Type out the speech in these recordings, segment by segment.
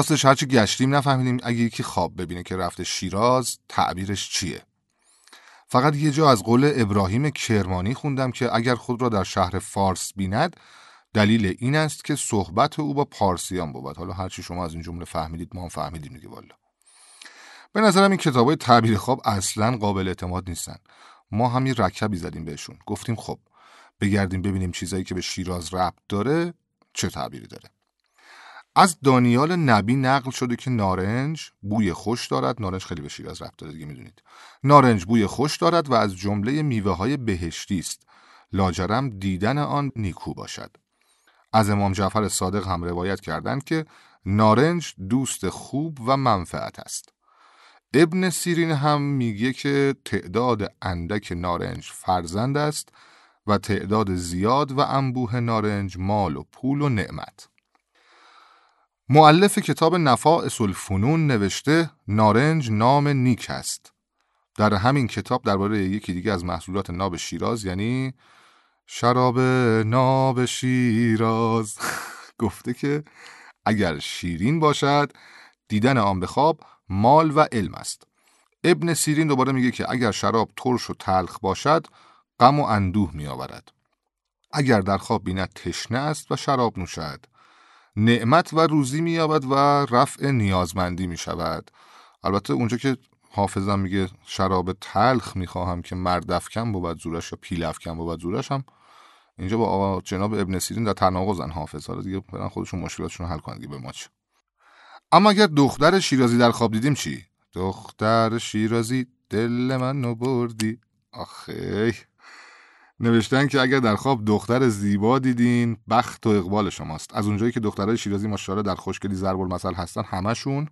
راستش هرچی گشتیم نفهمیدیم اگه یکی خواب ببینه که رفته شیراز تعبیرش چیه؟ فقط یه جا از قول ابراهیم کرمانی خوندم که اگر خود را در شهر فارس بیند دلیل این است که صحبت او با پارسیان بود. حالا هرچی شما از این جمله فهمیدید ما هم فهمیدیم دیگه والا. به نظرم این کتاب های تعبیر خواب اصلا قابل اعتماد نیستن. ما همین رکبی زدیم بهشون. گفتیم خب بگردیم ببینیم چیزایی که به شیراز ربط داره چه تعبیری داره. از دانیال نبی نقل شده که نارنج بوی خوش دارد. نارنج خیلی به شیراز ربط داره دیگه می‌دونید. نارنج بوی خوش دارد و از جمله میوه های بهشتی است. لاجرم دیدن آن نیکو باشد. از امام جعفر صادق هم روایت کردند که نارنج دوست خوب و منفعت است. ابن سیرین هم میگه که تعداد اندک نارنج فرزند است و تعداد زیاد و انبوه نارنج مال و پول و نعمت. معلف کتاب نفائس الفنون نوشته نارنج نام نیک است. در همین کتاب درباره یکی دیگه از محصولات ناب شیراز یعنی شراب ناب شیراز. گفته که اگر شیرین باشد دیدن آن به خواب مال و علم است. ابن سیرین دوباره میگه که اگر شراب ترش و تلخ باشد غم و اندوه می آورد اگر در خواب بیند تشنه است و شراب نوشد. نعمت و روزی مییابد و رفع نیازمندی می شود البته اونجا که حافظم میگه شراب تلخ می‌خواهم که مرد افکن بود زورش یا پیل افکن بود زورش هم اینجا با آقا جناب ابن سیرین در تناقضن حافظ. حالا دیگه برن خودشون مشکلاتشون حل کنن دیگه به ما چه اما اگر دختر شیرازی در خواب دیدیم چی؟ دختر شیرازی دل من بردی. آخه نوشتن که اگر در خواب دختر زیبا دیدین بخت و اقبال شماست. از اونجایی که دخترای شیرازی ماشاءالله در خوشگلی ضرب المثل هستن همشون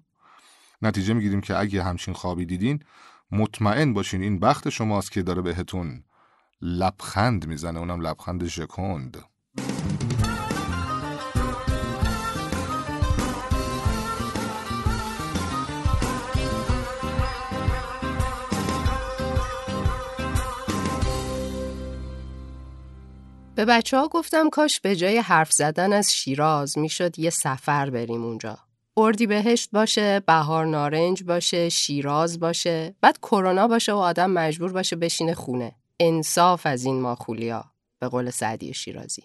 نتیجه می‌گیریم که اگه همچین خوابی دیدین مطمئن باشین این بخت شماست که داره بهتون لبخند می‌زنه. اونم لبخند ژکوند. به بچه ها گفتم کاش به جای حرف زدن از شیراز می‌شد یه سفر بریم اونجا. اردی بهشت باشه، بهار نارنج باشه، شیراز باشه، بعد کرونا باشه و آدم مجبور باشه بشینه خونه. انصاف از این ماخولیا به قول سعدی شیرازی.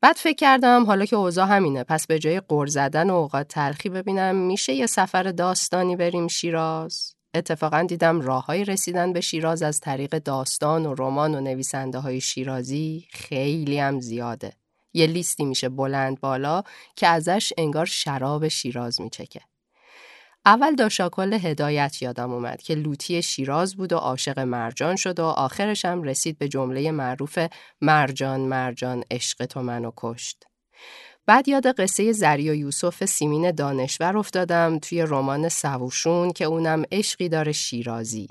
بعد فکر کردم حالا که اوضاع همینه پس به جای قر زدن و اوقات تلخی ببینم میشه یه سفر داستانی بریم شیراز اتفاقا دیدم راههای رسیدن به شیراز از طریق داستان و رمان و نویسنده های شیرازی خیلی هم زیاده. یه لیستی میشه بلند بالا که ازش انگار شراب شیراز میچکه. اول داشاکل هدایت یادم اومد که لوتی شیراز بود و عاشق مرجان شد و آخرش هم رسید به جمله معروف مرجان مرجان عشق تو منو کشت. بعد یاد قصه زریا یوسف سیمین دانشور افتادم توی رمان سووشون که اونم عشقی داره شیرازی.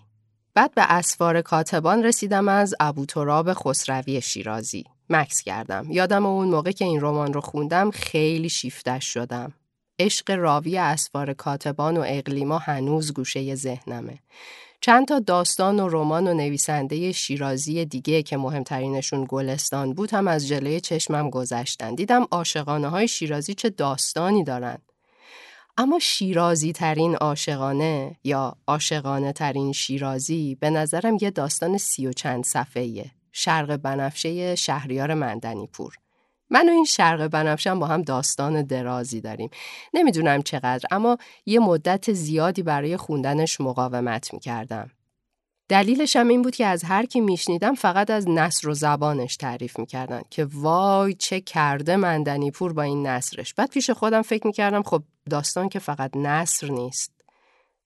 بعد به اسفار کاتبان رسیدم از ابو تراب خسروی شیرازی. مکس کردم. یادم اون موقع که این رمان رو خوندم خیلی شیفتش شدم. عشق راوی اسفار کاتبان و اقلیما هنوز گوشه ذهنمه. چند تا داستان و رمان و نویسنده شیرازی دیگه که مهمترینشون گلستان بود هم از جلوی چشمم گذشتن. دیدم عاشقانه های شیرازی چه داستانی دارن. اما شیرازی ترین عاشقانه یا عاشقانه ترین شیرازی به نظرم یه داستان سی و چند صفحه‌ایه. شرق بنفشه شهریار مندنی پور. من و این شرق بنفشم با هم داستان درازی داریم. نمی‌دونم چقدر اما یه مدت زیادی برای خوندنش مقاومت می‌کردم. دلیلش هم این بود که از هر کی میشنیدم فقط از نصر و زبانش تعریف می‌کردن که وای چه کرده مندنی پور با این نصرش. بعد پیش خودم فکر می‌کردم خب داستان که فقط نصر نیست.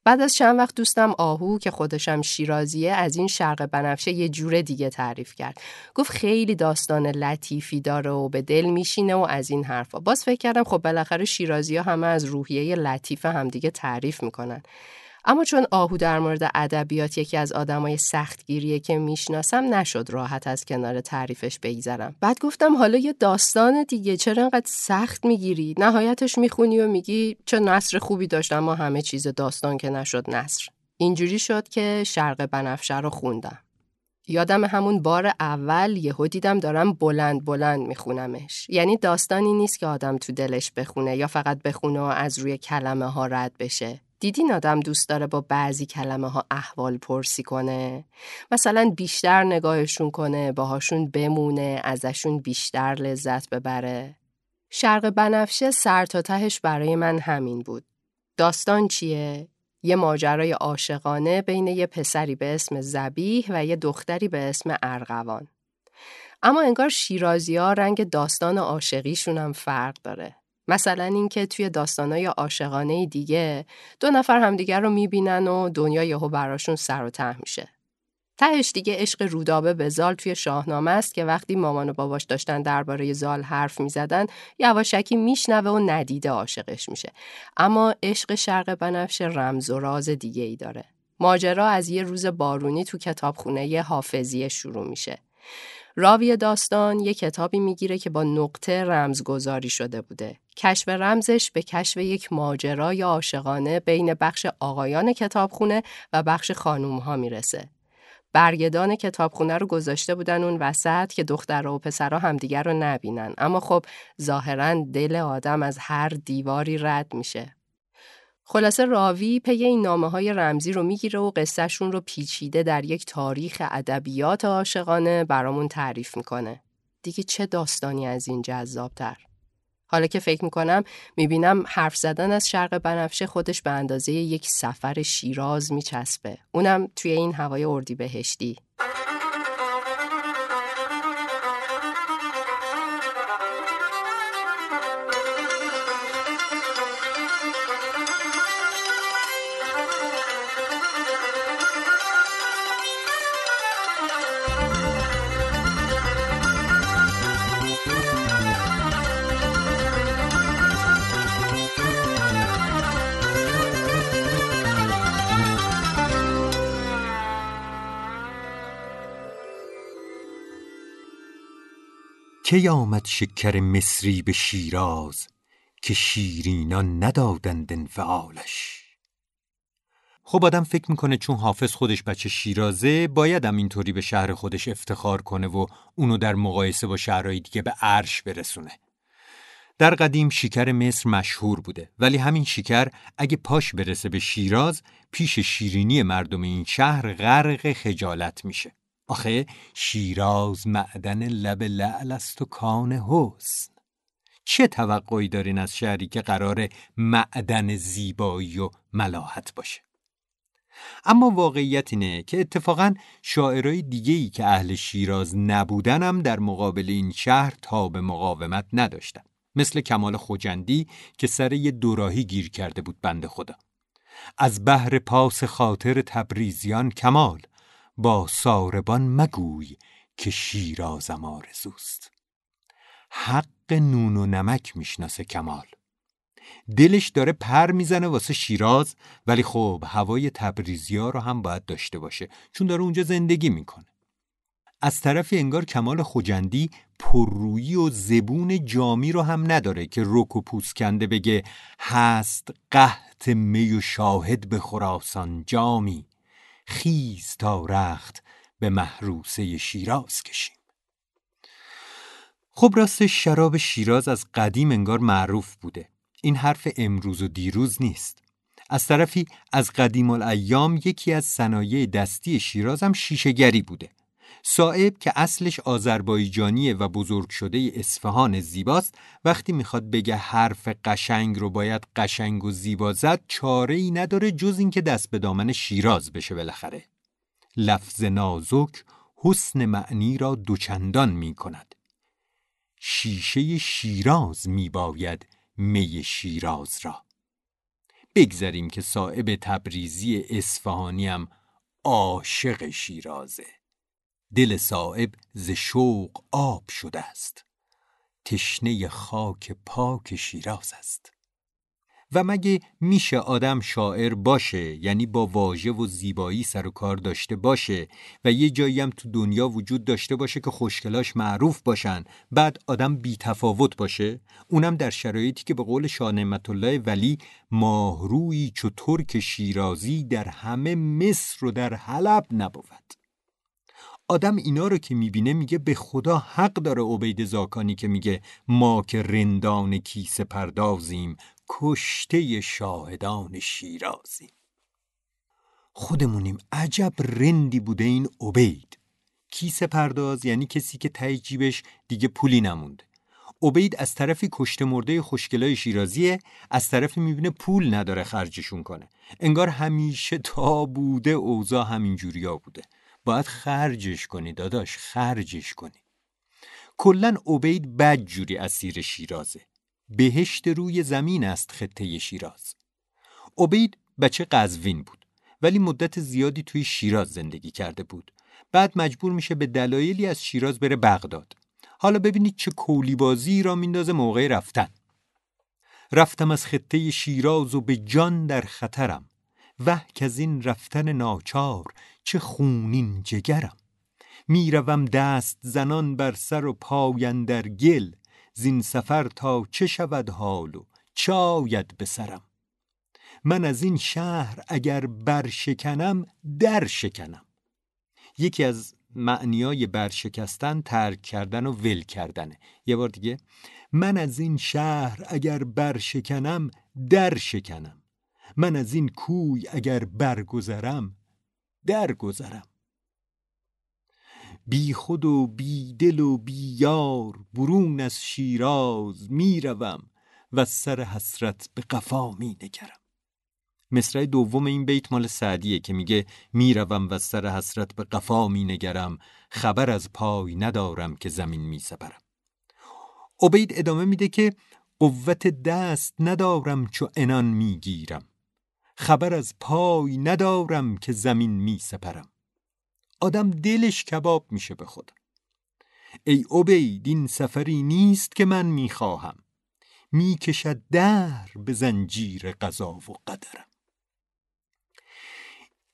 بعد از چند وقت دوستم آهو که خودشم شیرازیه از این شرق بنفشه یه جور دیگه تعریف کرد. گفت خیلی داستان لطیفی داره و به دل میشینه و از این حرفا. باز فکر کردم خب بالاخره شیرازی ها همه از روحیه لطیف همدیگه تعریف می‌کنن. اما چون آهو در مورد ادبیات یکی از آدمای سختگیریه که می‌شناسم نشد راحت از کنار تعریفش بگذرم. بعد گفتم حالا یه داستان دیگه چرا انقدر سخت می‌گیری؟ نهایتش می‌خونی و میگی چه نصر خوبی داشت اما همه چیز داستان که نشد نصر اینجوری شد که شرق بنفشه رو خوندم. یادم همون بار اول یهو دیدم دارم بلند بلند میخونمش. یعنی داستانی نیست که آدم تو دلش بخونه یا فقط بخونه و از روی کلمه ها رد بشه. دیدین آدم دوست داره با بعضی کلمه ها احوال پرسی کنه؟ مثلا بیشتر نگاهشون کنه باهاشون بمونه ازشون بیشتر لذت ببره. شرق بنفشه سر تا تهش برای من همین بود. داستان چیه؟ یه ماجرای عاشقانه بین یه پسری به اسم زبیح و یه دختری به اسم ارغوان. اما انگار شیرازی ها رنگ داستان عاشقیشون هم فرق داره. مثلا اینکه توی داستانای عاشقانه دیگه دو نفر همدیگر رو می‌بینن و دنیا یهو براشون سر و ته میشه. تهش دیگه عشق رودابه به زال توی شاهنامه است که وقتی مامان و باباش داشتن درباره زال حرف می‌زدن یواشکی میشنوه و ندیده عاشقش میشه اما عشق شرق بنفشه رمز و راز دیگه ای داره ماجرا از یه روز بارونی تو کتابخونه یه حافظیه شروع میشه راوی داستان یه کتابی می‌گیره که با نقطه رمزگذاری شده بوده. کشف رمزش به کشف یک ماجرای عاشقانه بین بخش آقایان کتابخونه و بخش خانوم می‌رسه. برگدان کتابخونه رو گذاشته بودن اون وسط که دخترها و پسرها همدیگر رو نبینن اما خب ظاهرا دل آدم از هر دیواری رد میشه خلاصه راوی پی این نامه های رمزی رو می‌گیره و قصهشون رو پیچیده در یک تاریخ ادبیات عاشقانه برامون تعریف می‌کنه. دیگه چه داستانی از این جذابتر؟ حالا که فکر می‌کنم می‌بینم حرف زدن از شرق بنفشه خودش به اندازه یک سفر شیراز میچسبه. اونم توی این هوای اردی کی آمد شکر مصری به شیراز که شیرینان ندادند انفعالش؟ خب آدم فکر می‌کنه چون حافظ خودش بچه شیرازه بایدم اینطوری به شهر خودش افتخار کنه و اونو در مقایسه با شهرهای دیگه به عرش برسونه. در قدیم شکر مصر مشهور بوده ولی همین شکر اگه پاش برسه به شیراز پیش شیرینی مردم این شهر غرق خجالت میشه. آخه شیراز معدن لب لعل است و کان حسن. چه توقعی دارین از شهری که قرار معدن زیبایی و ملاحت باشه؟ اما واقعیت اینه که اتفاقا شاعرای دیگه‌ای که اهل شیراز نبودن هم در مقابل این شهر تا به مقاومت نداشتن. مثل کمال خوجندی که سر یه دوراهی گیر کرده بود بنده خدا. از بحر پاس خاطر تبریزیان کمال. با ساربان مگوی که شیرازم آرزوست. حق نون و نمک می‌شناسه کمال. دلش داره پر می‌زنه واسه شیراز ولی خب هوای تبریزیا رو هم باید داشته باشه چون داره اونجا زندگی می‌کنه. از طرفی انگار کمال خوجندی پررویی و زبون جامی رو هم نداره که رک و پوسکنده بگه هست قحط می و شاهد به خراسان جامی. خیز تا رخت به محروسه شیراز کشیم. خب راست شراب شیراز از قدیم انگار معروف بوده. این حرف امروز و دیروز نیست. از طرفی از قدیم الایام یکی از صنایع دستی شیراز هم شیشهگری بوده. صاحب که اصلش آذربایجانیه و بزرگ شده اصفهان زیباست وقتی می‌خواد بگه حرف قشنگ رو باید قشنگ و زیبا زد چاره ای نداره جز اینکه دست به دامن شیراز بشه بالاخره. لفظ نازک حسن معنی را دوچندان می کند شیشه شیراز می باید می شیراز را. بگذریم که صاحب تبریزی اصفهانیم عاشق شیرازه. دل صاحب ز شوق آب شده است. تشنه خاک پاک شیراز است. و مگه میشه آدم شاعر باشه یعنی با واژه و زیبایی سر و کار داشته باشه و یه جایی هم تو دنیا وجود داشته باشه که خوشگلاش معروف باشن بعد آدم بی تفاوت باشه؟ اونم در شرایطی که به قول شاه نعمت الله ولی ماهرویی چو ترک شیرازی در همه مصر و در حلب نبود. آدم اینا رو که می‌بینه میگه به خدا حق داره عبید زاکانی که میگه ما که رندان کیسه پردازیم کشته شاهدان شیرازیم. خودمونیم عجب رندی بوده این عبید. کیسه پرداز یعنی کسی که ته جیبش دیگه پولی نمونده عبید از طرفی کشته مرده خوشگلای شیرازیه از طرفی می‌بینه پول نداره خرجشون کنه. انگار همیشه تا بوده اوضاع همین جوریا بوده. باید خرجش کنی داداش خرجش کنی. کلا عبید بد جوری اسیر شیرازه. بهشت روی زمین است خطه شیراز. عبید بچه قزوین بود ولی مدت زیادی توی شیراز زندگی کرده بود. بعد مجبور میشه به دلایلی از شیراز بره بغداد. حالا ببینید چه کولیبازی را میندازه موقع رفتن. رفتم از خطه شیراز و به جان در خطرم. وح که از این رفتن ناچار چه خونین جگرم. می‌روم دست زنان بر سر و پاین در گل زین سفر تا چه شود حال و چاید به سرم. من از این شهر اگر برشکنم در شکنم یکی از معنیای برشکستن ترک کردن و ول کردنه. یه بار دیگه من از این شهر اگر برشکنم در شکنم من از این کوی اگر برگذرم درگذرم. بی خود و بی دل و بی یار برون از شیراز می‌روم و سر حسرت به قفا می نگرم. مصرع دوم این بیت مال سعدیه که میگه می‌روم و سر حسرت به قفا می نگرم خبر از پای ندارم که زمین می سپرم. عبید ادامه میده که قوت دست ندارم چو انان می‌گیرم خبر از پای ندارم که زمین می سپرم. آدم دلش کباب میشه به خود. ای عبید این سفری نیست که من می‌خواهم می‌کشد در به زنجیر قضا و قدرم.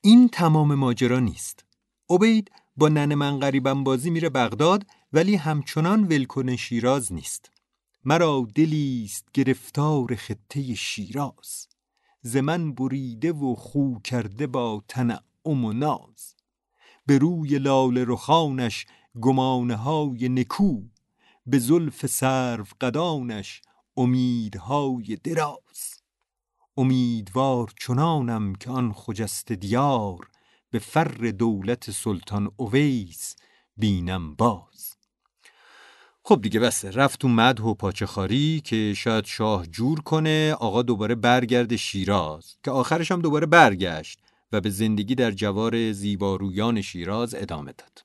این تمام ماجرا نیست. عبید با ننه من غریبم بازی میره بغداد ولی همچنان ولکن شیراز نیست. مرا دلیست گرفتار خطه شیراز. ز من بریده و خو کرده با تنعم و ناز. به روی لال رخانش گمانه های نکو به زلف سرو قدانش امیدهای دراز. امیدوار چنانم که آن خجست دیار به فر دولت سلطان اویس بینم باز. خب دیگه بسه رفت تو مدح و پاچخاری که شاید شاه جور کنه آقا دوباره برگرده شیراز که آخرش هم دوباره برگشت و به زندگی در جوار زیبارویان شیراز ادامه داد.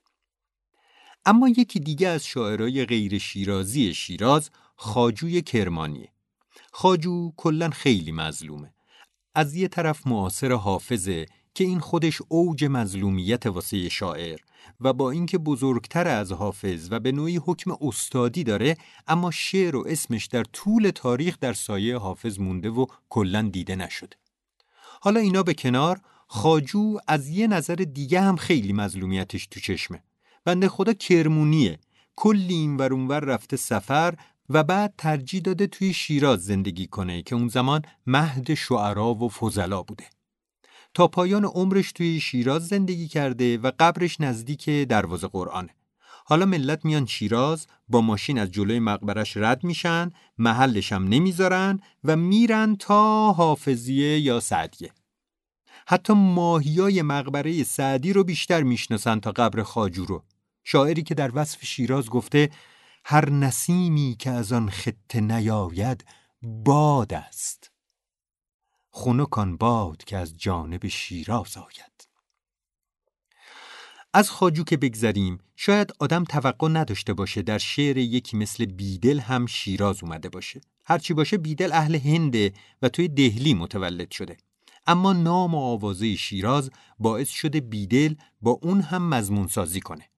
اما یکی دیگه از شاعرای غیر شیرازی شیراز خاجوی کرمانیه. خاجو کلا خیلی مظلومه. از یه طرف معاصر حافظه که این خودش اوج مظلومیت واسه شاعر و با اینکه بزرگتر از حافظ و به نوعی حکم استادی داره اما شعر و اسمش در طول تاریخ در سایه حافظ مونده و کلا دیده نشده. حالا اینا به کنار خاجو از یه نظر دیگه هم خیلی مظلومیتش تو چشمه. بنده خدا کرمونیه. کلی این ور رفته سفر و بعد ترجیح داده توی شیراز زندگی کنه که اون زمان مهد شعرا و فضلا بوده. تا پایان عمرش توی شیراز زندگی کرده و قبرش نزدیک دروازه قرآنه. حالا ملت میان شیراز با ماشین از جلوی مقبرش رد میشن محلش هم نمی‌ذارن و میرن تا حافظیه یا سعدیه. حتی ماهیای مقبره سعدی رو بیشتر می‌شناسن تا قبر خاجو رو. شاعری که در وصف شیراز گفته هر نسیمی که از آن خطه نیاید باد است. خنکان باد که از جانب شیراز آید. از خاجو که بگذریم. شاید آدم توقع نداشته باشه در شعر یکی مثل بیدل هم شیراز اومده باشه. هرچی باشه بیدل اهل هنده و توی دهلی متولد شده. اما نام و آوازه شیراز باعث شده بیدل با اون هم مضمون سازی کنه.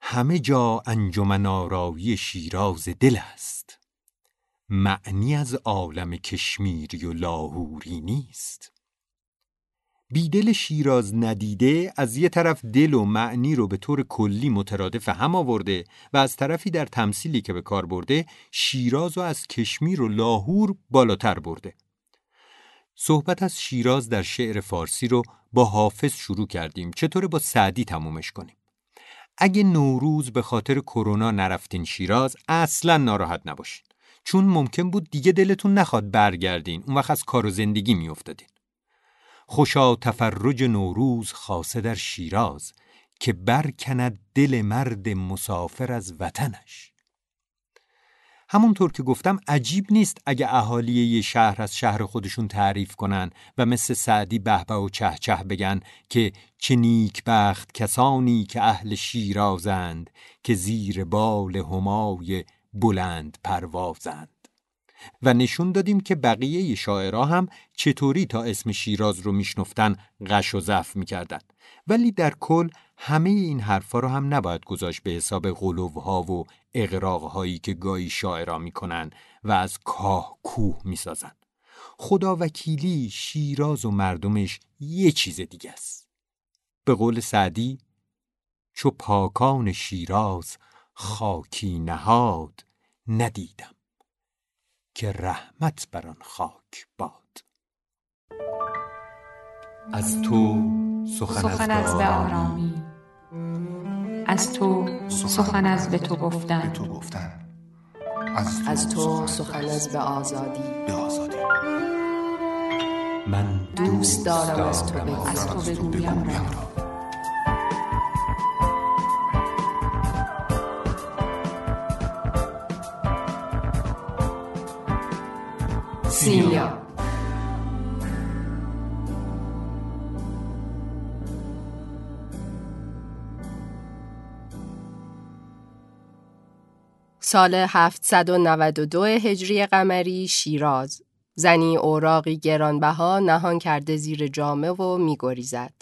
همه جا انجمن آرایی شیراز دل است. معنی از عالم کشمیری و لاهوری نیست. بیدل شیراز ندیده از یه طرف دل و معنی رو به طور کلی مترادف هم آورده و از طرفی در تمثیلی که به کار برده شیراز رو از کشمیر و لاهور بالاتر برده. صحبت از شیراز در شعر فارسی رو با حافظ شروع کردیم. چطور با سعدی تمومش کنیم؟ اگه نوروز به خاطر کرونا نرفتین شیراز اصلا ناراحت نباشین. چون ممکن بود دیگه دلتون نخواد برگردین اون وقت از کار و زندگی میافتادین. خوشا تفرج نوروز خاصه در شیراز که برکند دل مرد مسافر از وطنش. همونطور که گفتم عجیب نیست اگه اهالی یه شهر از شهر خودشون تعریف کنن و مثل سعدی بهبه و چه چه بگن که چه نیک بخت کسانی که اهل شیرازند که زیر بال همای بلند پروازند و نشون دادیم که بقیه شاعرها هم چطوری تا اسم شیراز رو میشنفتن غش و زف می‌کردن ولی در کل همه این حرفا رو هم نباید گذاشت به حساب غلوها و اقراقهایی که گاهی شاعرها می‌کنن و از کاه کوه می‌سازن. خدا وکیلی شیراز و مردمش یه چیز دیگه است. به قول سعدی چو پاکان شیراز خاکی نهاد ندیدم که رحمت بر آن خاک باد. از تو سخن, از به آرامی. از تو سخن از به تو گفتن. از تو سخن از به آزادی. به آزادی. من دوست دارم از تو بگویم. را سیلیا سال 792 هجری قمری شیراز زنی اوراقی گرانبها نهان کرده زیر جامه و میگریزد.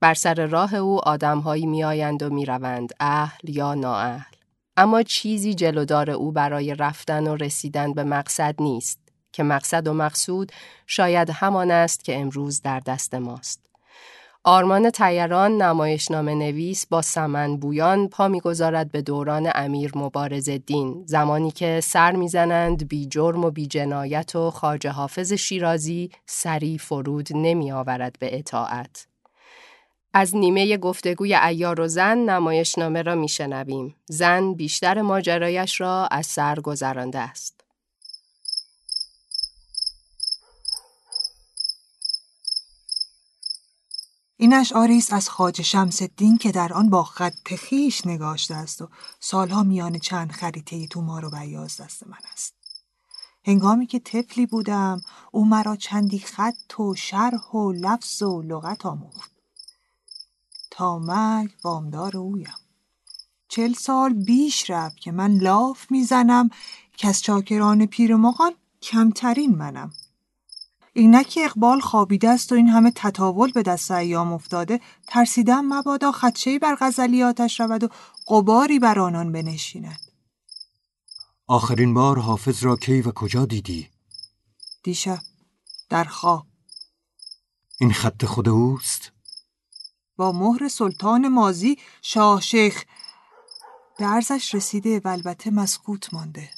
بر سر راه او آدمهایی میآیند و می‌روند اهل یا نااهل. اما چیزی جلودار او برای رفتن و رسیدن به مقصد نیست. که مقصد و مقصود شاید همان است که امروز در دست ماست. آرمان تیران نمایشنامه نویس با سمن بویان پا می‌گذارد به دوران امیر مبارز دین زمانی که سر می‌زنند بی جرم و بی جنایت و خاج حافظ شیرازی سری فرود نمی آورد به اطاعت. از نیمه گفتگوی ایار و زن نمایشنامه را میشنویم. زن بیشتر ماجرایش را از سر گذرانده است. این اشعاری است از خواجه شمس الدین که در آن با خط خیش نگاشته است و سالها میان چند خریطه تو ما رو بیاز دست من است. هنگامی که طفلی بودم او مرا چندی خط و شرح و لفظ و لغت آموخت. تا مرگ وامدار اویم. چل سال بیش رفت که من لاف می‌زنم که از چاکران پیر مغان کمترین منم. اینک اقبال خوابیده است و این همه تطاول به دست ایام افتاده. ترسیدم مبادا خدشهی بر غزلیاتش رود و قباری بر آنان بنشیند. آخرین بار حافظ را کی و کجا دیدی؟ دیشب در خواب. این خط خود اوست؟ با مهر سلطان مازی شاه شیخ درزش رسیده و البته مسکوت مانده.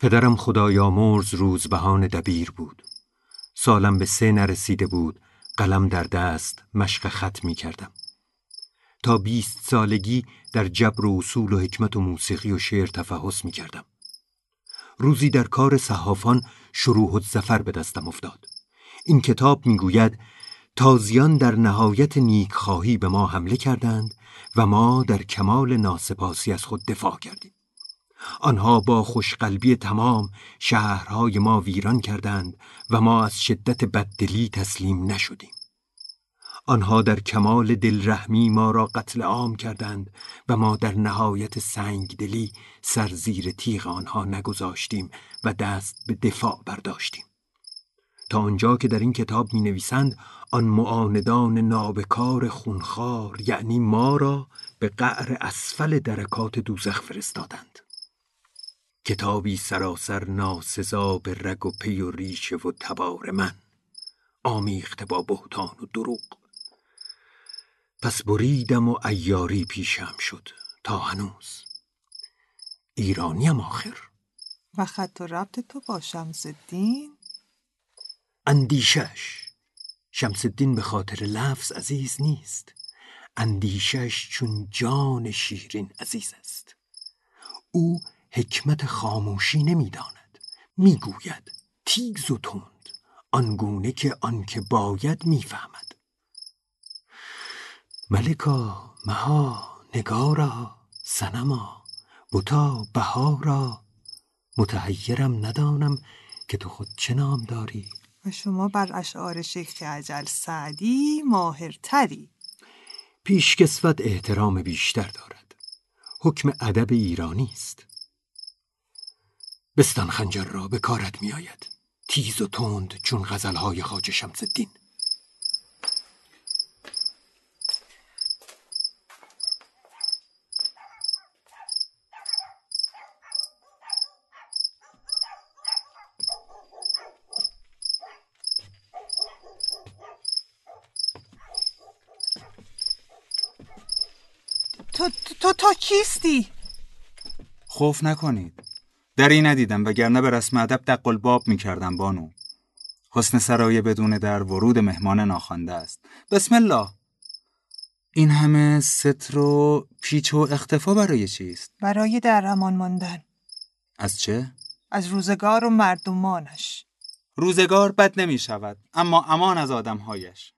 پدرم خدایامرز روزبهان دبیر بود. سالم به سه نرسیده بود قلم در دست مشق خط می کردم. تا بیست سالگی در جبر و اصول و حکمت و موسیقی و شعر تفحص می کردم. روزی در کار صحافان شروع و زفر به دستم افتاد. این کتاب می گوید تازیان در نهایت نیکخواهی به ما حمله کردند و ما در کمال ناسپاسی از خود دفاع کردیم. آنها با خوشقلبی تمام شهرهای ما ویران کردند و ما از شدت بددلی تسلیم نشدیم. آنها در کمال دلرحمی ما را قتل عام کردند و ما در نهایت سنگدلی سر زیر تیغ آنها نگذاشتیم و دست به دفاع برداشتیم. تا آنجا که در این کتاب می نویسند آن معاندان نابکار خونخوار یعنی ما را به قعر اسفل درکات دوزخ فرستادند. کتابی سراسر ناسزا به رگ و پی و ریشه و تبار من آمیخته با بهتان و دروغ. پس بریدم و ایاری پیشم شد تا هنوز. ایرانیم آخر. و خط و ربط تو با شمس الدین اندیشش. شمس الدین به خاطر لفظ عزیز نیست. اندیشش چون جان شیرین عزیز است. او حکمت خاموشی نمی‌داند. می‌گوید تیز و تند آنگونه که آنکه باید می‌فهمد. ملکا مها نگارا سنما بتا بهارا متحیرم ندانم که تو خود چه نام داری. و شما بر اشعار شیخ عجل سعدی ماهرتری. پیشکسوت احترام بیشتر دارد. حکم ادب ایرانی است. بستان خنجر را به کارت می آید تیز و تند چون غزلهای خاج شمس الدین تو تو تو کیستی؟ خوف نکنید. دری ندیدم وگرنه به رسم ادب دق الباب می‌کردم بانو. حسن سرایه بدون در ورود مهمان ناخوانده است. بسم الله. این همه ستر و پیچ و اختفا برای چیست؟ برای در امان ماندن. از چه؟ از روزگار و مردمانش. روزگار بد نمی شود اما امان از آدمهایش.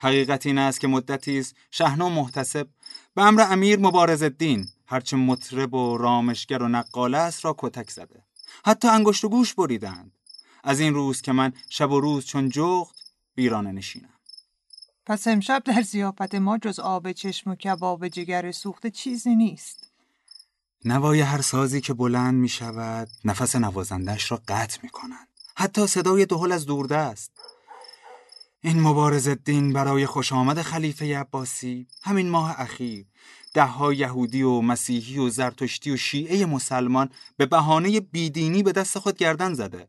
حقیقت این است که مدتی است شهنا محتسب. به امر امیر مبارز الدین هرچه مطرب و رامشگر و نقاله است را کتک زده. حتی انگشت و گوش بریدند. از این روز که من شب و روز چون جغد ویرانه نشینم. پس امشب در زیافت ما جز آب چشم و کباب جگر سوخته چیزی نیست. نوای هر سازی که بلند می شود نفس نوازندش را قطع می کنند حتی صدای دهل از دوردست. این مبارز الدین برای خوش آمد خلیفه عباسی همین ماه اخیر دهها یهودی و مسیحی و زرتشتی و شیعه مسلمان به بهانه بیدینی به دست خود گردن زده.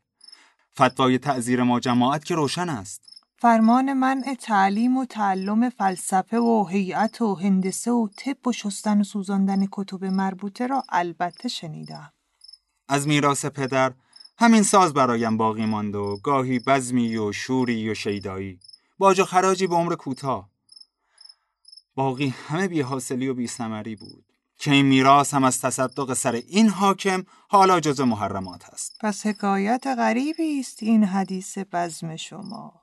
فتوای تعذیر ما جماعت که روشن است. فرمان منع تعلیم و تعلم فلسفه و هیئت و هندسه و طب و شستن و سوزاندن کتب مربوطه را البته شنیدم. از میراث پدر همین ساز برایم باقی ماند و گاهی بزمی و شوری و شیدایی. باج و خراجی به عمر کوتاه. باقی همه بی حاصلی و بی ثمری بود. که این میراث هم از تصدق سر این حاکم حالا جز محرمات است. پس حکایت غریبی است این حدیث بزم شما.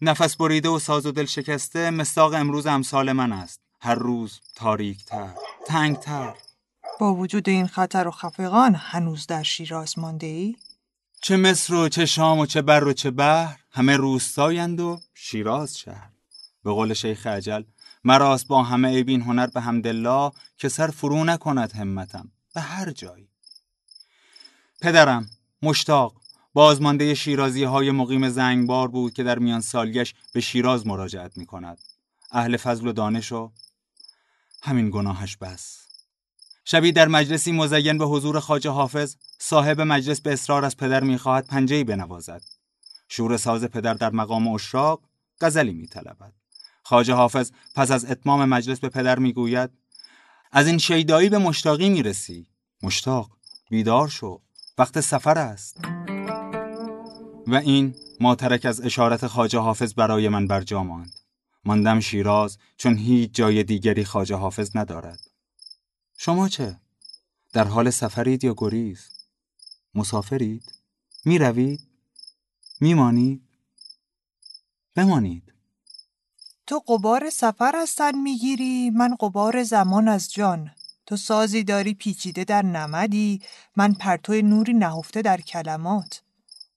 نفس بریده و ساز و دل شکسته مستاق امروز امثال من است. هر روز تاریکتر تنگتر. با وجود این خطر و خفقان هنوز در شیراز مانده ای؟ چه مصر و چه شام و چه بر و چه بحر همه روستایند و شیراز شهر. به قول شیخ عجل مراست با همه عیبین هنر به حمدالله که سر فرو نکند همتم به هر جایی. پدرم مشتاق بازمانده شیرازی های مقیم زنگبار بود که در میان سالگش به شیراز مراجعت می کند اهل فضل و دانش و همین گناهش بس. شبی در مجلسی مزین به حضور خاج حافظ صاحب مجلس به اصرار از پدر می‌خواهد پنجهی بنوازد. شور ساز پدر در مقام اشراق غزلی میطلبد. خاج حافظ پس از اتمام مجلس به پدر می‌گوید از این شیدایی به مشتاقی می‌رسی. مشتاق بیدار شو وقت سفر است. و این ماترک از اشارت خاج حافظ برای من برجا ماند. ماندم شیراز چون هیچ جای دیگری خاج حافظ ندارد. شما چه؟ در حال سفرید یا گریز؟ مسافرید؟ می روید؟ می مانید؟ بمانید تو قبار سفر از تن می‌گیری من قبار زمان از جان تو سازی داری پیچیده در نمدی من پرتو نوری نهفته در کلمات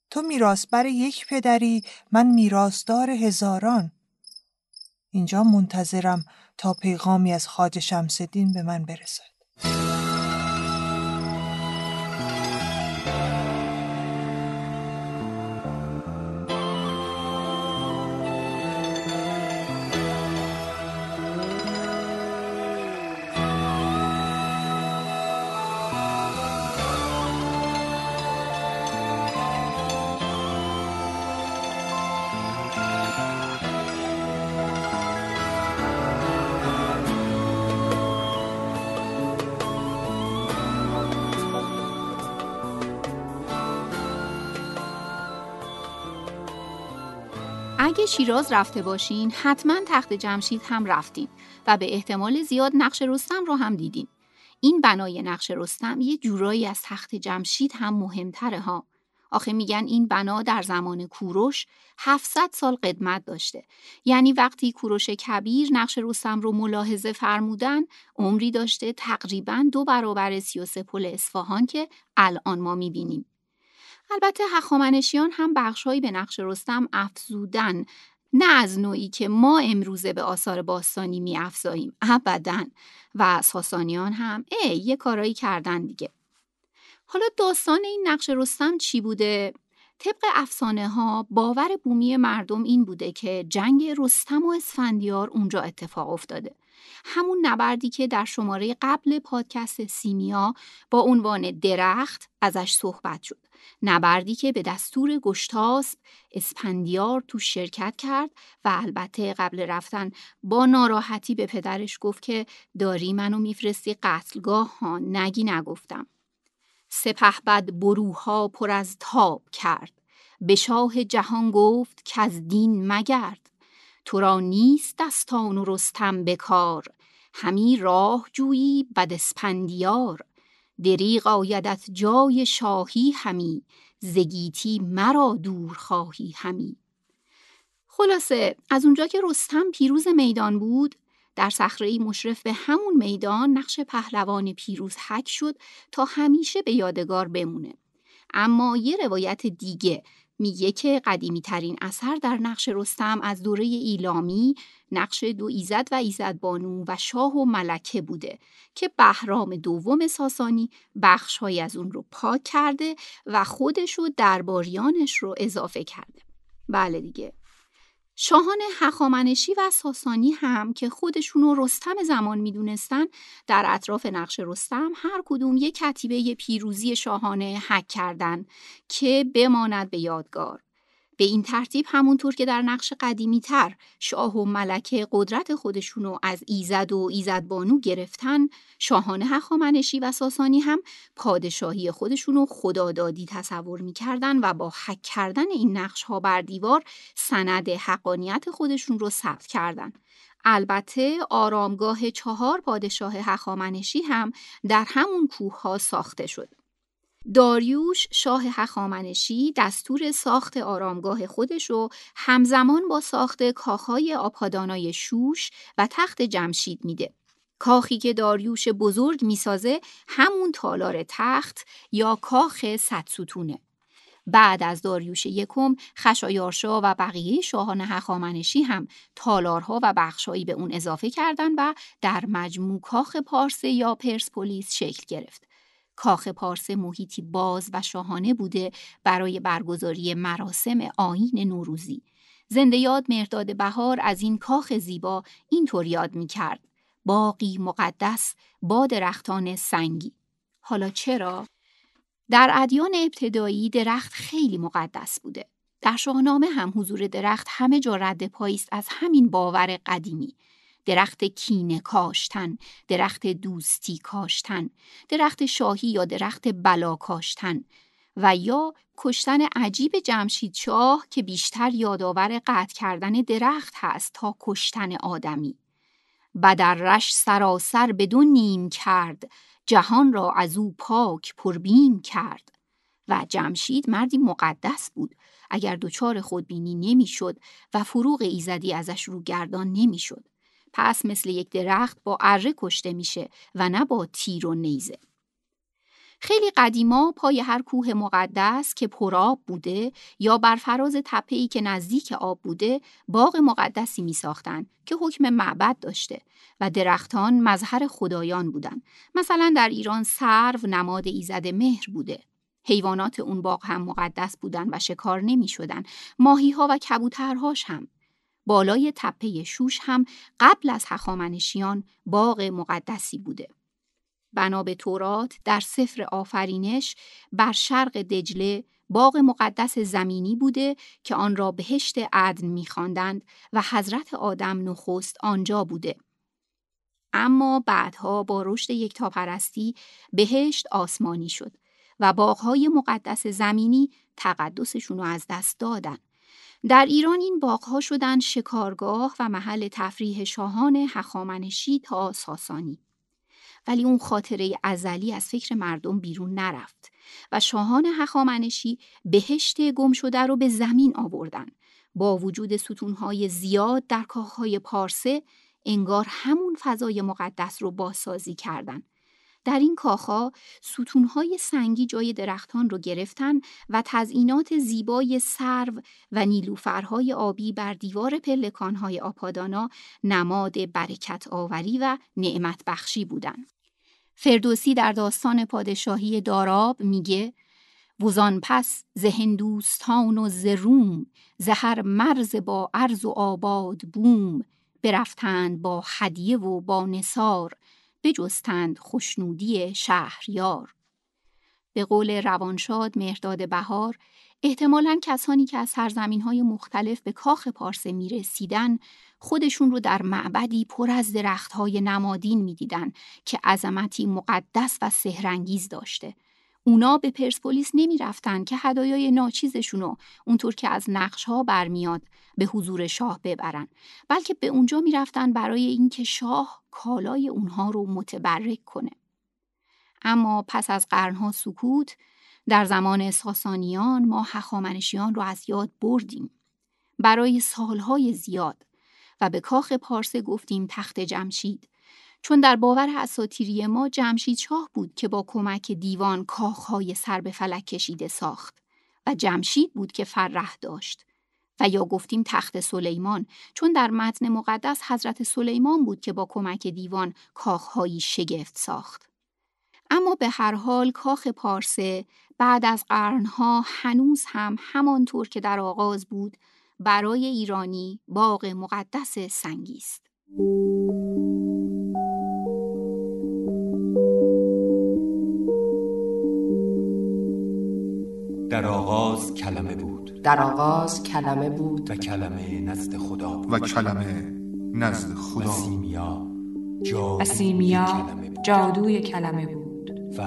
تو میراث بر یک پدری من میراثدار هزاران اینجا منتظرم تا پیغامی از خاج شمسدین به من برسد. you اگه شیراز رفته باشین حتما تخت جمشید هم رفتین و به احتمال زیاد نقش رستم رو هم دیدین. این بنای نقش رستم یه جورایی از تخت جمشید هم مهمتره ها. آخه میگن این بنا در زمان کوروش 700 سال قدمت داشته. یعنی وقتی کوروش کبیر نقش رستم رو ملاحظه فرمودن عمری داشته تقریبا دو برابر 33 پل اصفهان که الان ما می‌بینیم. البته هخامنشیان هم بخشهایی به نقش رستم افزودن نه از نوعی که ما امروزه به آثار باستانی می افزاییم ابدا. و ساسانیان هم ای یه کارایی کردن دیگه. حالا داستان این نقش رستم چی بوده؟ طبق افسانه ها باور بومی مردم این بوده که جنگ رستم و اسفندیار اونجا اتفاق افتاده. همون نبردی که در شماره قبل پادکست سیمیا با عنوان درخت ازش صحبت شد. نبردی که به دستور گشتاسب اسپندیار تو شرکت کرد و البته قبل رفتن با ناراحتی به پدرش گفت که داری منو میفرستی قتلگاه ها نگی نگفتم. سپه بد بروها پر از تاب کرد. به شاه جهان گفت که از دین مگرد. تو را نیست دستان و رستم بکار همی راه جویی بد اسپندیار دریغ آیدت جای شاهی همی. زگیتی مرا دور خواهی همی. خلاصه از اونجا که رستم پیروز میدان بود در صخره مشرف به همون میدان نقش پهلوان پیروز حک شد تا همیشه به یادگار بمونه. اما یه روایت دیگه میگه که قدیمی ترین اثر در نقش رستم از دوره ایلامی نقش دو ایزد و ایزد بانو و شاه و ملکه بوده که بهرام دوم ساسانی بخشهایی از اون رو پاک کرده و خودش و درباریانش رو اضافه کرده. بله دیگه. شاهان هخامنشی و ساسانی هم که خودشون رو رستم زمان می‌دونستن در اطراف نقش رستم هر کدوم یک کتیبه پیروزی شاهانه حک کردن که بماند به یادگار. به این ترتیب همونطور که در نقش قدیمی تر شاه و ملکه قدرت خودشونو از ایزد و ایزدبانو گرفتن شاهان هخامنشی و ساسانی هم پادشاهی خودشونو خدادادی تصور می‌کردن و با حک کردن این نقش ها بر دیوار سند حقانیت خودشون رو ثبت کردن. البته آرامگاه چهار پادشاه هخامنشی هم در همون کوه ها ساخته شد. داریوش شاه هخامنشی دستور ساخت آرامگاه خودش رو همزمان با ساخت کاخهای آپادانای شوش و تخت جمشید میده. کاخی که داریوش بزرگ می‌سازه همون تالار تخت یا کاخ ستستونه. بعد از داریوش یکم خشایارشا و بقیه شاهان هخامنشی هم تالارها و بخشهایی به اون اضافه کردند و در مجموع کاخ پارسه یا پرسپولیس شکل گرفت. کاخ پارس محیطی باز و شاهانه بوده برای برگزاری مراسم آین نوروزی. زنده یاد مرداد بهار از این کاخ زیبا اینطور یاد می کرد. باقی مقدس با درختان سنگی. حالا چرا؟ در ادیان ابتدایی درخت خیلی مقدس بوده. در شاهنامه هم حضور درخت همه جا رد پاییست از همین باور قدیمی. درخت کینه کاشتن، درخت دوستی کاشتن، درخت شاهی یا درخت بلا کاشتن و یا کشتن عجیب جمشید شاه که بیشتر یادآور قطع کردن درخت هست تا کشتن آدمی. بدرش سراسر بدون نیم کرد جهان را از او پاک پربیم کرد و جمشید مردی مقدس بود اگر دچار خودبینی نمی‌شد و فروغ ایزدی ازش رو گردان نمی‌شد پس مثل یک درخت با اره کشته میشه و نه با تیر و نیزه. خیلی قدیما پای هر کوه مقدس که پرآب بوده یا بر فراز تپه‌ای که نزدیک آب بوده باغ مقدسی می که حکم معبد داشته و درختان مظهر خدایان بودن. مثلا در ایران سرو نماد ایزد مهر بوده. حیوانات اون باغ هم مقدس بودن و شکار نمی شدن. و کبوترهاش هم. بالای تپه شوش هم قبل از هخامنشیان باغ مقدسی بوده. بنا به تورات در سفر آفرینش بر شرق دجله باغ مقدس زمینی بوده که آن را بهشت عدن می‌خواندند و حضرت آدم نخست آنجا بوده. اما بعدها با رشد یکتاپرستی بهشت آسمانی شد و باغهای مقدس زمینی تقدسشون رو از دست دادن. در ایران این باغها شدن شکارگاه و محل تفریح شاهان هخامنشی تا ساسانی. ولی اون خاطره ازلی از فکر مردم بیرون نرفت و شاهان هخامنشی بهشت گم شده رو به زمین آوردن. با وجود ستونهای زیاد در کاخهای پارسه انگار همون فضای مقدس رو بازسازی کردند. در این کاخا ستونهای سنگی جای درختان رو گرفتن و تزئینات زیبای سرو و نیلوفرهای آبی بر دیوار پلکانهای آپادانا نماد برکت آوری و نعمت بخشی بودن. فردوسی در داستان پادشاهی داراب میگه وزان پس ز هندوستان و ز روم ز هر مرز با عرض و آباد بوم برفتند با هدیه و با نصار بجستند خوشنودی شهریار به قول روانشاد مهرداد بهار احتمالا کسانی که از سرزمین های مختلف به کاخ پارسه می رسیدن خودشون رو در معبدی پر از درخت های نمادین می دیدن که عظمتی مقدس و سهرنگیز داشته. اونا به پرسپولیس نمی رفتن که هدایای ناچیزشون رو اونطور که از نقش ها برمیاد به حضور شاه ببرن بلکه به اونجا می رفتن برای اینکه شاه کالای اونها رو متبرک کنه. اما پس از قرنها سکوت در زمان ساسانیان ما هخامنشیان رو از یاد بردیم. برای سالهای زیاد و به کاخ پارسه گفتیم تخت جمشید چون در باور اساتیری ما جمشید شاه بود که با کمک دیوان کاخهای سر به فلک کشیده ساخت و جمشید بود که فرح داشت و یا گفتیم تخت سلیمان چون در متن مقدس حضرت سلیمان بود که با کمک دیوان کاخهایی شگفت ساخت اما به هر حال کاخ پارسه بعد از قرنها هنوز هم همانطور که در آغاز بود برای ایرانی باغ مقدس سنگی است. در آغاز کلمه بود. در آغاز کلمه بود. و کلمه نزد خدا و کلمه نزد خدا. و سیمیا و سیمیا جادوی کلمه بود. و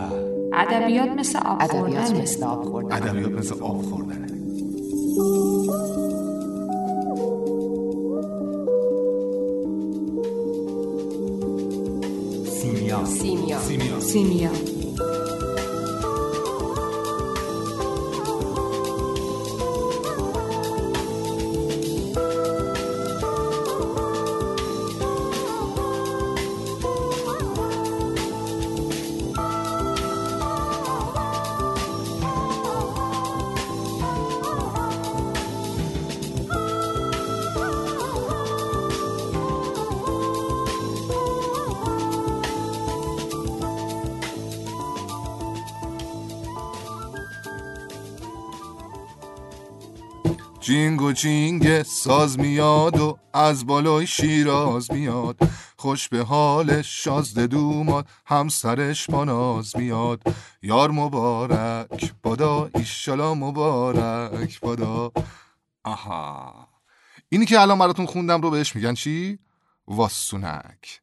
ادبیات مثل آب ادبیات خوردنه. مثل آب خوردن ادبیات مثل آب خوردنه. سیمیا. سیمیا. سیمیا. سیمیا. جینگ ساز میاد و از بالای شیراز میاد. خوش به حال شازده دوماد همسرش با ناز میاد. یار مبارک بادا ایشالا مبارک بادا. آها. اینی که الان براتون خوندم رو بهش میگن چی؟ واسونک.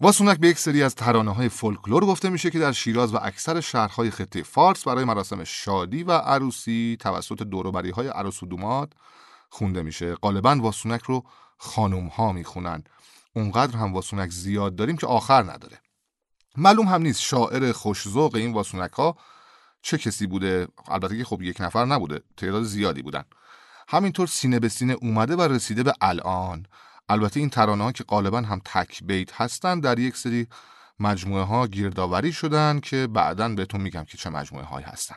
واسونک به یک سری از ترانه های فولکلور گفته میشه که در شیراز و اکثر شهرهای خطه فارس برای مراسم شادی و عروسی توسط دوروبری های عروس و دوماد خونده میشه. غالبا واسونک رو خانوم ها می‌خونن. اونقدر هم واسونک زیاد داریم که آخر نداره. معلوم هم نیست شاعر خوشذوق این واسونک ها چه کسی بوده. البته که خب یک نفر نبوده. تعداد زیادی بودن. همینطور سینه به سینه اومده و رسیده به الان. البته این ترانه ها که غالبا هم تک بیت هستن در یک سری مجموعه ها گیردآوری شدن که بعدا بهتون میگم که چه مجموعه هایی هستن.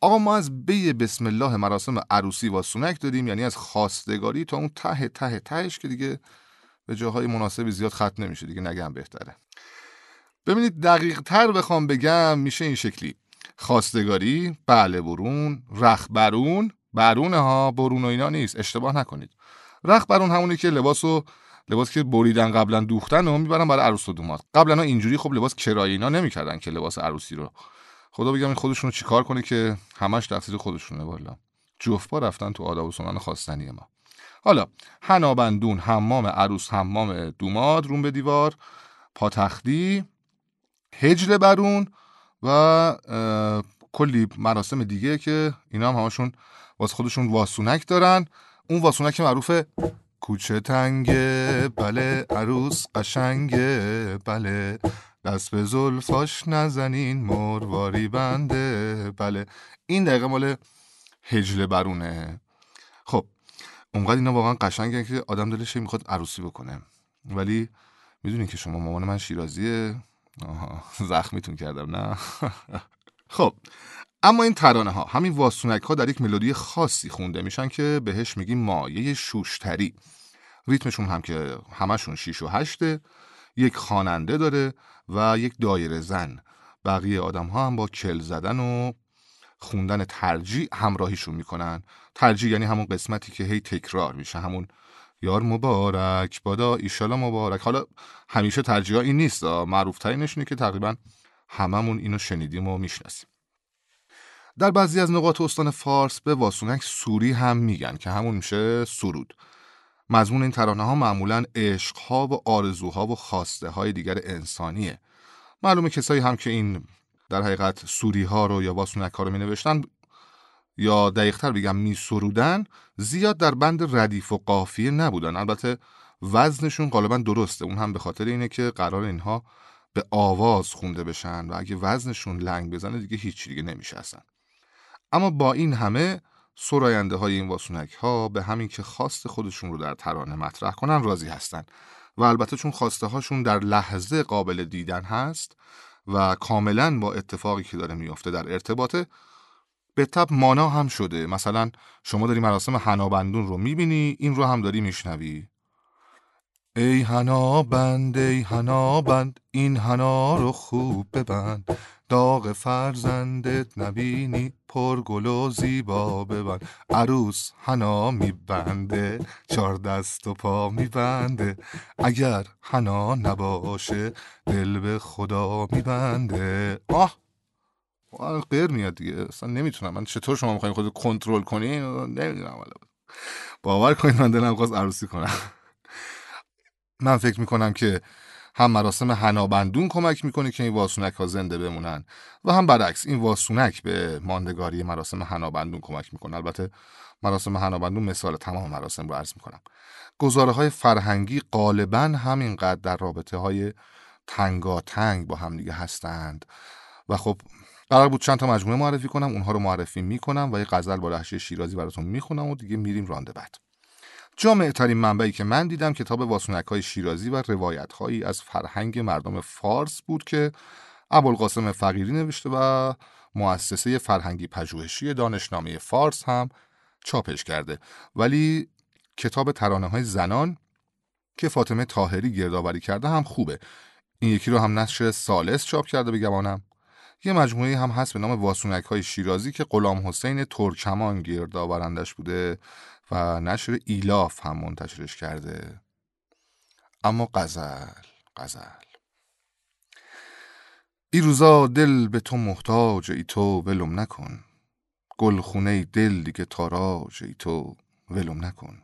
آقا ما از بی بسم الله مراسم عروسی و سونک داریم یعنی از خواستگاری تا اون ته ته تهش که دیگه به جاهای مناسبی زیاد خط نمیشه دیگه نگم بهتره. ببینید دقیق تر بخوام بگم میشه این شکلی. خواستگاری بله برون رخ برون برون ها برون و اینا نیست. اشتباه نکنید. رخ برون همونی که لباسو لباس که بریدن قبلا دوختن و می‌برن برای عروس و دومات قبلا اینجوری خب لباس کرایه اینا نمی‌کردن که لباس عروسی رو. خدا بگم این خودشون رو چیکار کنه که همش تقصیر خودشونه والا. جفت با رفتن تو آداب و سنن خواستنی ما. حالا حنابندون حمام عروس حمام دوماد رون به دیوار پاتختی هجر برون و کلی مراسم دیگه که اینا هم همشون واسه خودشون واسونک دارن. اون واسونک معروف کوچه تنگه بله عروس قشنگه بله. دست به زلفاش نزنین مرواری بنده بله. این دقیقه مال هجله برونه. خب اونقدر اینا واقعا قشنگه که آدم دلش می‌خواد عروسی بکنه. ولی می‌دونین که شما مامان من شیرازیه. آها زخمیتون کردم نه؟ خب اما این ترانه ها همین واسونک ها در یک ملودی خاصی خونده میشن که بهش میگیم مایه شوشتری. ریتمشون هم که همشون شیش و هشته یک خواننده داره و یک دایره زن. بقیه آدم ها هم با کل زدن و خوندن ترجیع همراهیشون می‌کنن. ترجیع یعنی همون قسمتی که هی تکرار میشه همون یار مبارک بادا ایشالا مبارک. حالا همیشه ترجیح این نیست معروف ترینش اینه که تقریبا هممون اینو شنیدیم و می‌شناسیم. در بعضی از نقاط استان فارس به واسونک سوری هم میگن که همون میشه سرود. مضمون این ترانه ها معمولا عشق ها و آرزوها و خواسته های دیگر انسانیه. معلومه کسایی هم که این در حقیقت سوری ها رو یا واسونک ها رو می نوشتن یا دقیقتر بگم می سرودن زیاد در بند ردیف و قافیه نبودن. البته وزنشون غالبا درسته. اون هم به خاطر اینه که قرار اینها به آواز خونده بشن و اگه وزنشون لنگ بزنه دیگه هیچ دیگه نمیشه اصلا. اما با این همه سراینده های این واسونک ها به همین که خواست خودشون رو در ترانه مطرح کنن راضی هستن و البته چون خواسته هاشون در لحظه قابل دیدن هست و کاملا با اتفاقی که داره میافته در ارتباطه به تب مانا هم شده. مثلا شما داری مراسم حنابندون رو می‌بینی این رو هم داری میشنوی. ای حنا بند ای حنا بند این حنا رو خوب ببند. داغ فرزندت نبینی پر گل و زیبا ببند. عروس حنا میبنده چار دست و پا میبنده. اگر حنا نباشه دل به خدا میبنده. آه! غیر میاد دیگه. اصلا نمی‌تونم. من چطور شما می‌خواین خود کنترل کنی نمی‌دونم باور کنید من دلم خواست عروسی کنم. من فکر می‌کنم که هم مراسم هنابندون کمک می‌کنه که این واسونک ها زنده بمونن و هم برعکس این واسونک به ماندگاری مراسم هنابندون کمک می‌کنه. البته مراسم هنابندون مثال تمام مراسم رو عرض می‌کنم. گزاره های فرهنگی غالبا همینقدر در رابطه های تنگاتنگ با هم دیگه هستند. و خب قرار بود چند تا مجموعه معرفی کنم اونها رو معرفی می‌کنم و یه غزل با لحشه شیرازی براتون می‌خونم و دیگه میریم رانده بعد جامع ترین منبعی که من دیدم کتاب واسونک های شیرازی و روایت هایی از فرهنگ مردم فارس بود که ابوالقاسم فقیری نوشته و مؤسسه فرهنگی پژوهشی دانشنامه فارس هم چاپش کرده. ولی کتاب ترانه های زنان که فاطمه تاهری گردآوری کرده هم خوبه. این یکی رو هم نشر سالس چاپ کرده بگمانم یه مجموعه هم هست به نام واسونک های شیرازی که غلام حسین ترکمان گردآورندش بوده. و نشر ایلاف هم منتشرش کرده. اما غزل غزل. ای روزا دل به تو محتاج ای تو ولم نکن. گل خونه دل دیگه تاراج ای تو ولم نکن.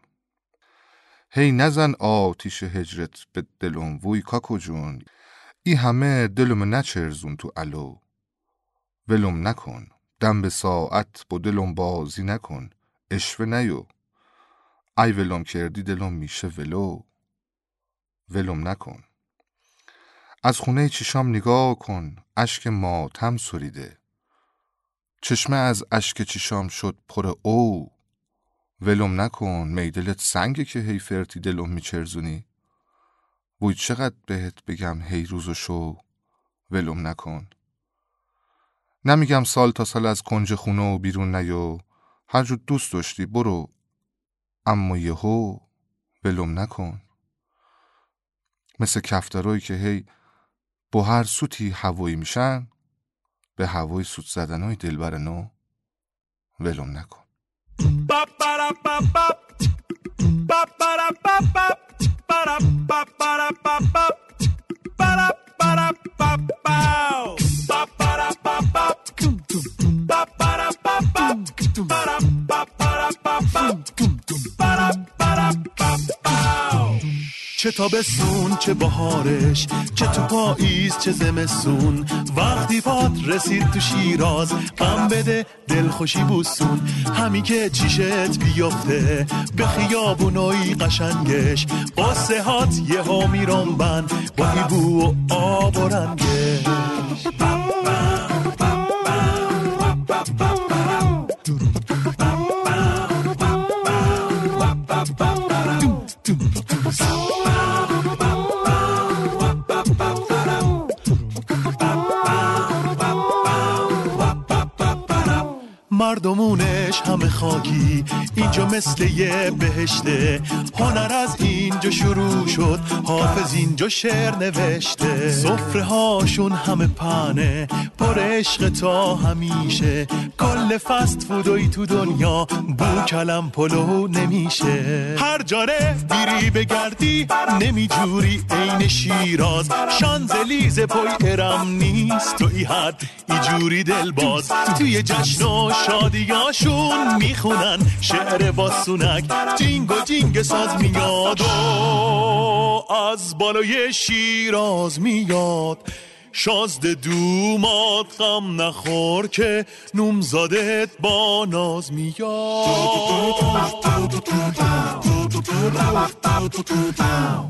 هی نزن آتیش هجرت به دلم وی کاکو جون. ای همه دلم نچرزون تو الو. ولم نکن. دم به ساعت با دلم بازی نکن. اشوه نیو. ای ولم کردی دلم میشه ولو. ولم نکن. از خونه چشام نگاه کن اشک ماتم سریده. چشمه از اشک چشام شد پر او. ولم نکن میدلت سنگه که هی فرتی دلم میچرزونی. وای چقدر بهت بگم هی روز و شو. ولم نکن. نمیگم سال تا سال از کنج خونه و بیرون نیو. هر جو دوست داشتی برو. اما یهو ولم نکن. مثل کفترهایی که هی با هر سوتی هوایی میشن به هوای سوت زدن های دلبر نو ولم نکن. چه تابستون چه بهارش چه تو پاییز چه زمستون. وقتی پات رسید تو شیراز غم بده دلخوشی بوسون. همی که چیشت بیفته به خیابونای قشنگش. قصه هات یه ها میرم بن با و آب و رنگش. مردمونه. مردمونش همه خاکی اینجا مثل یه بهشته. هنر از اینجا شروع شد حافظ اینجا شعر نوشته. صفره هاشون همه پنه پر عشق تا همیشه. کل فست فودوی تو دنیا بو کلم پلو نمیشه. هر جاره بیری بگردی نمیجوری عین شیراز. شانزلیز پای ارم نیست تو ای حد ایجوری دل باز توی جشن و شادیاشون می‌خونن شعر با سونک. جینگ و جینگ ساز میاد. و از بالای شیراز میاد. شازد دومات غم نخور که نومزادت با ناز میاد.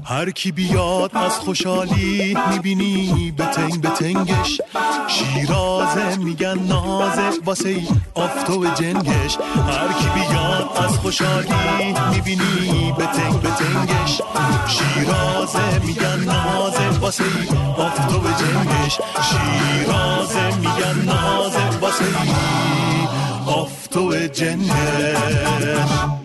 هر کی بیاد از خوشحالی می‌بینی بتنگ بتنگش. شیرازه میگن نازه واسه آفتو جنگش. هر کی بیاد از خوشحالی می‌بینی بتنگ بتنگش. شیرازه میگن نازه واسه آفتو جنگش. شیرازه میگن نازه واسه آفتو جنگش.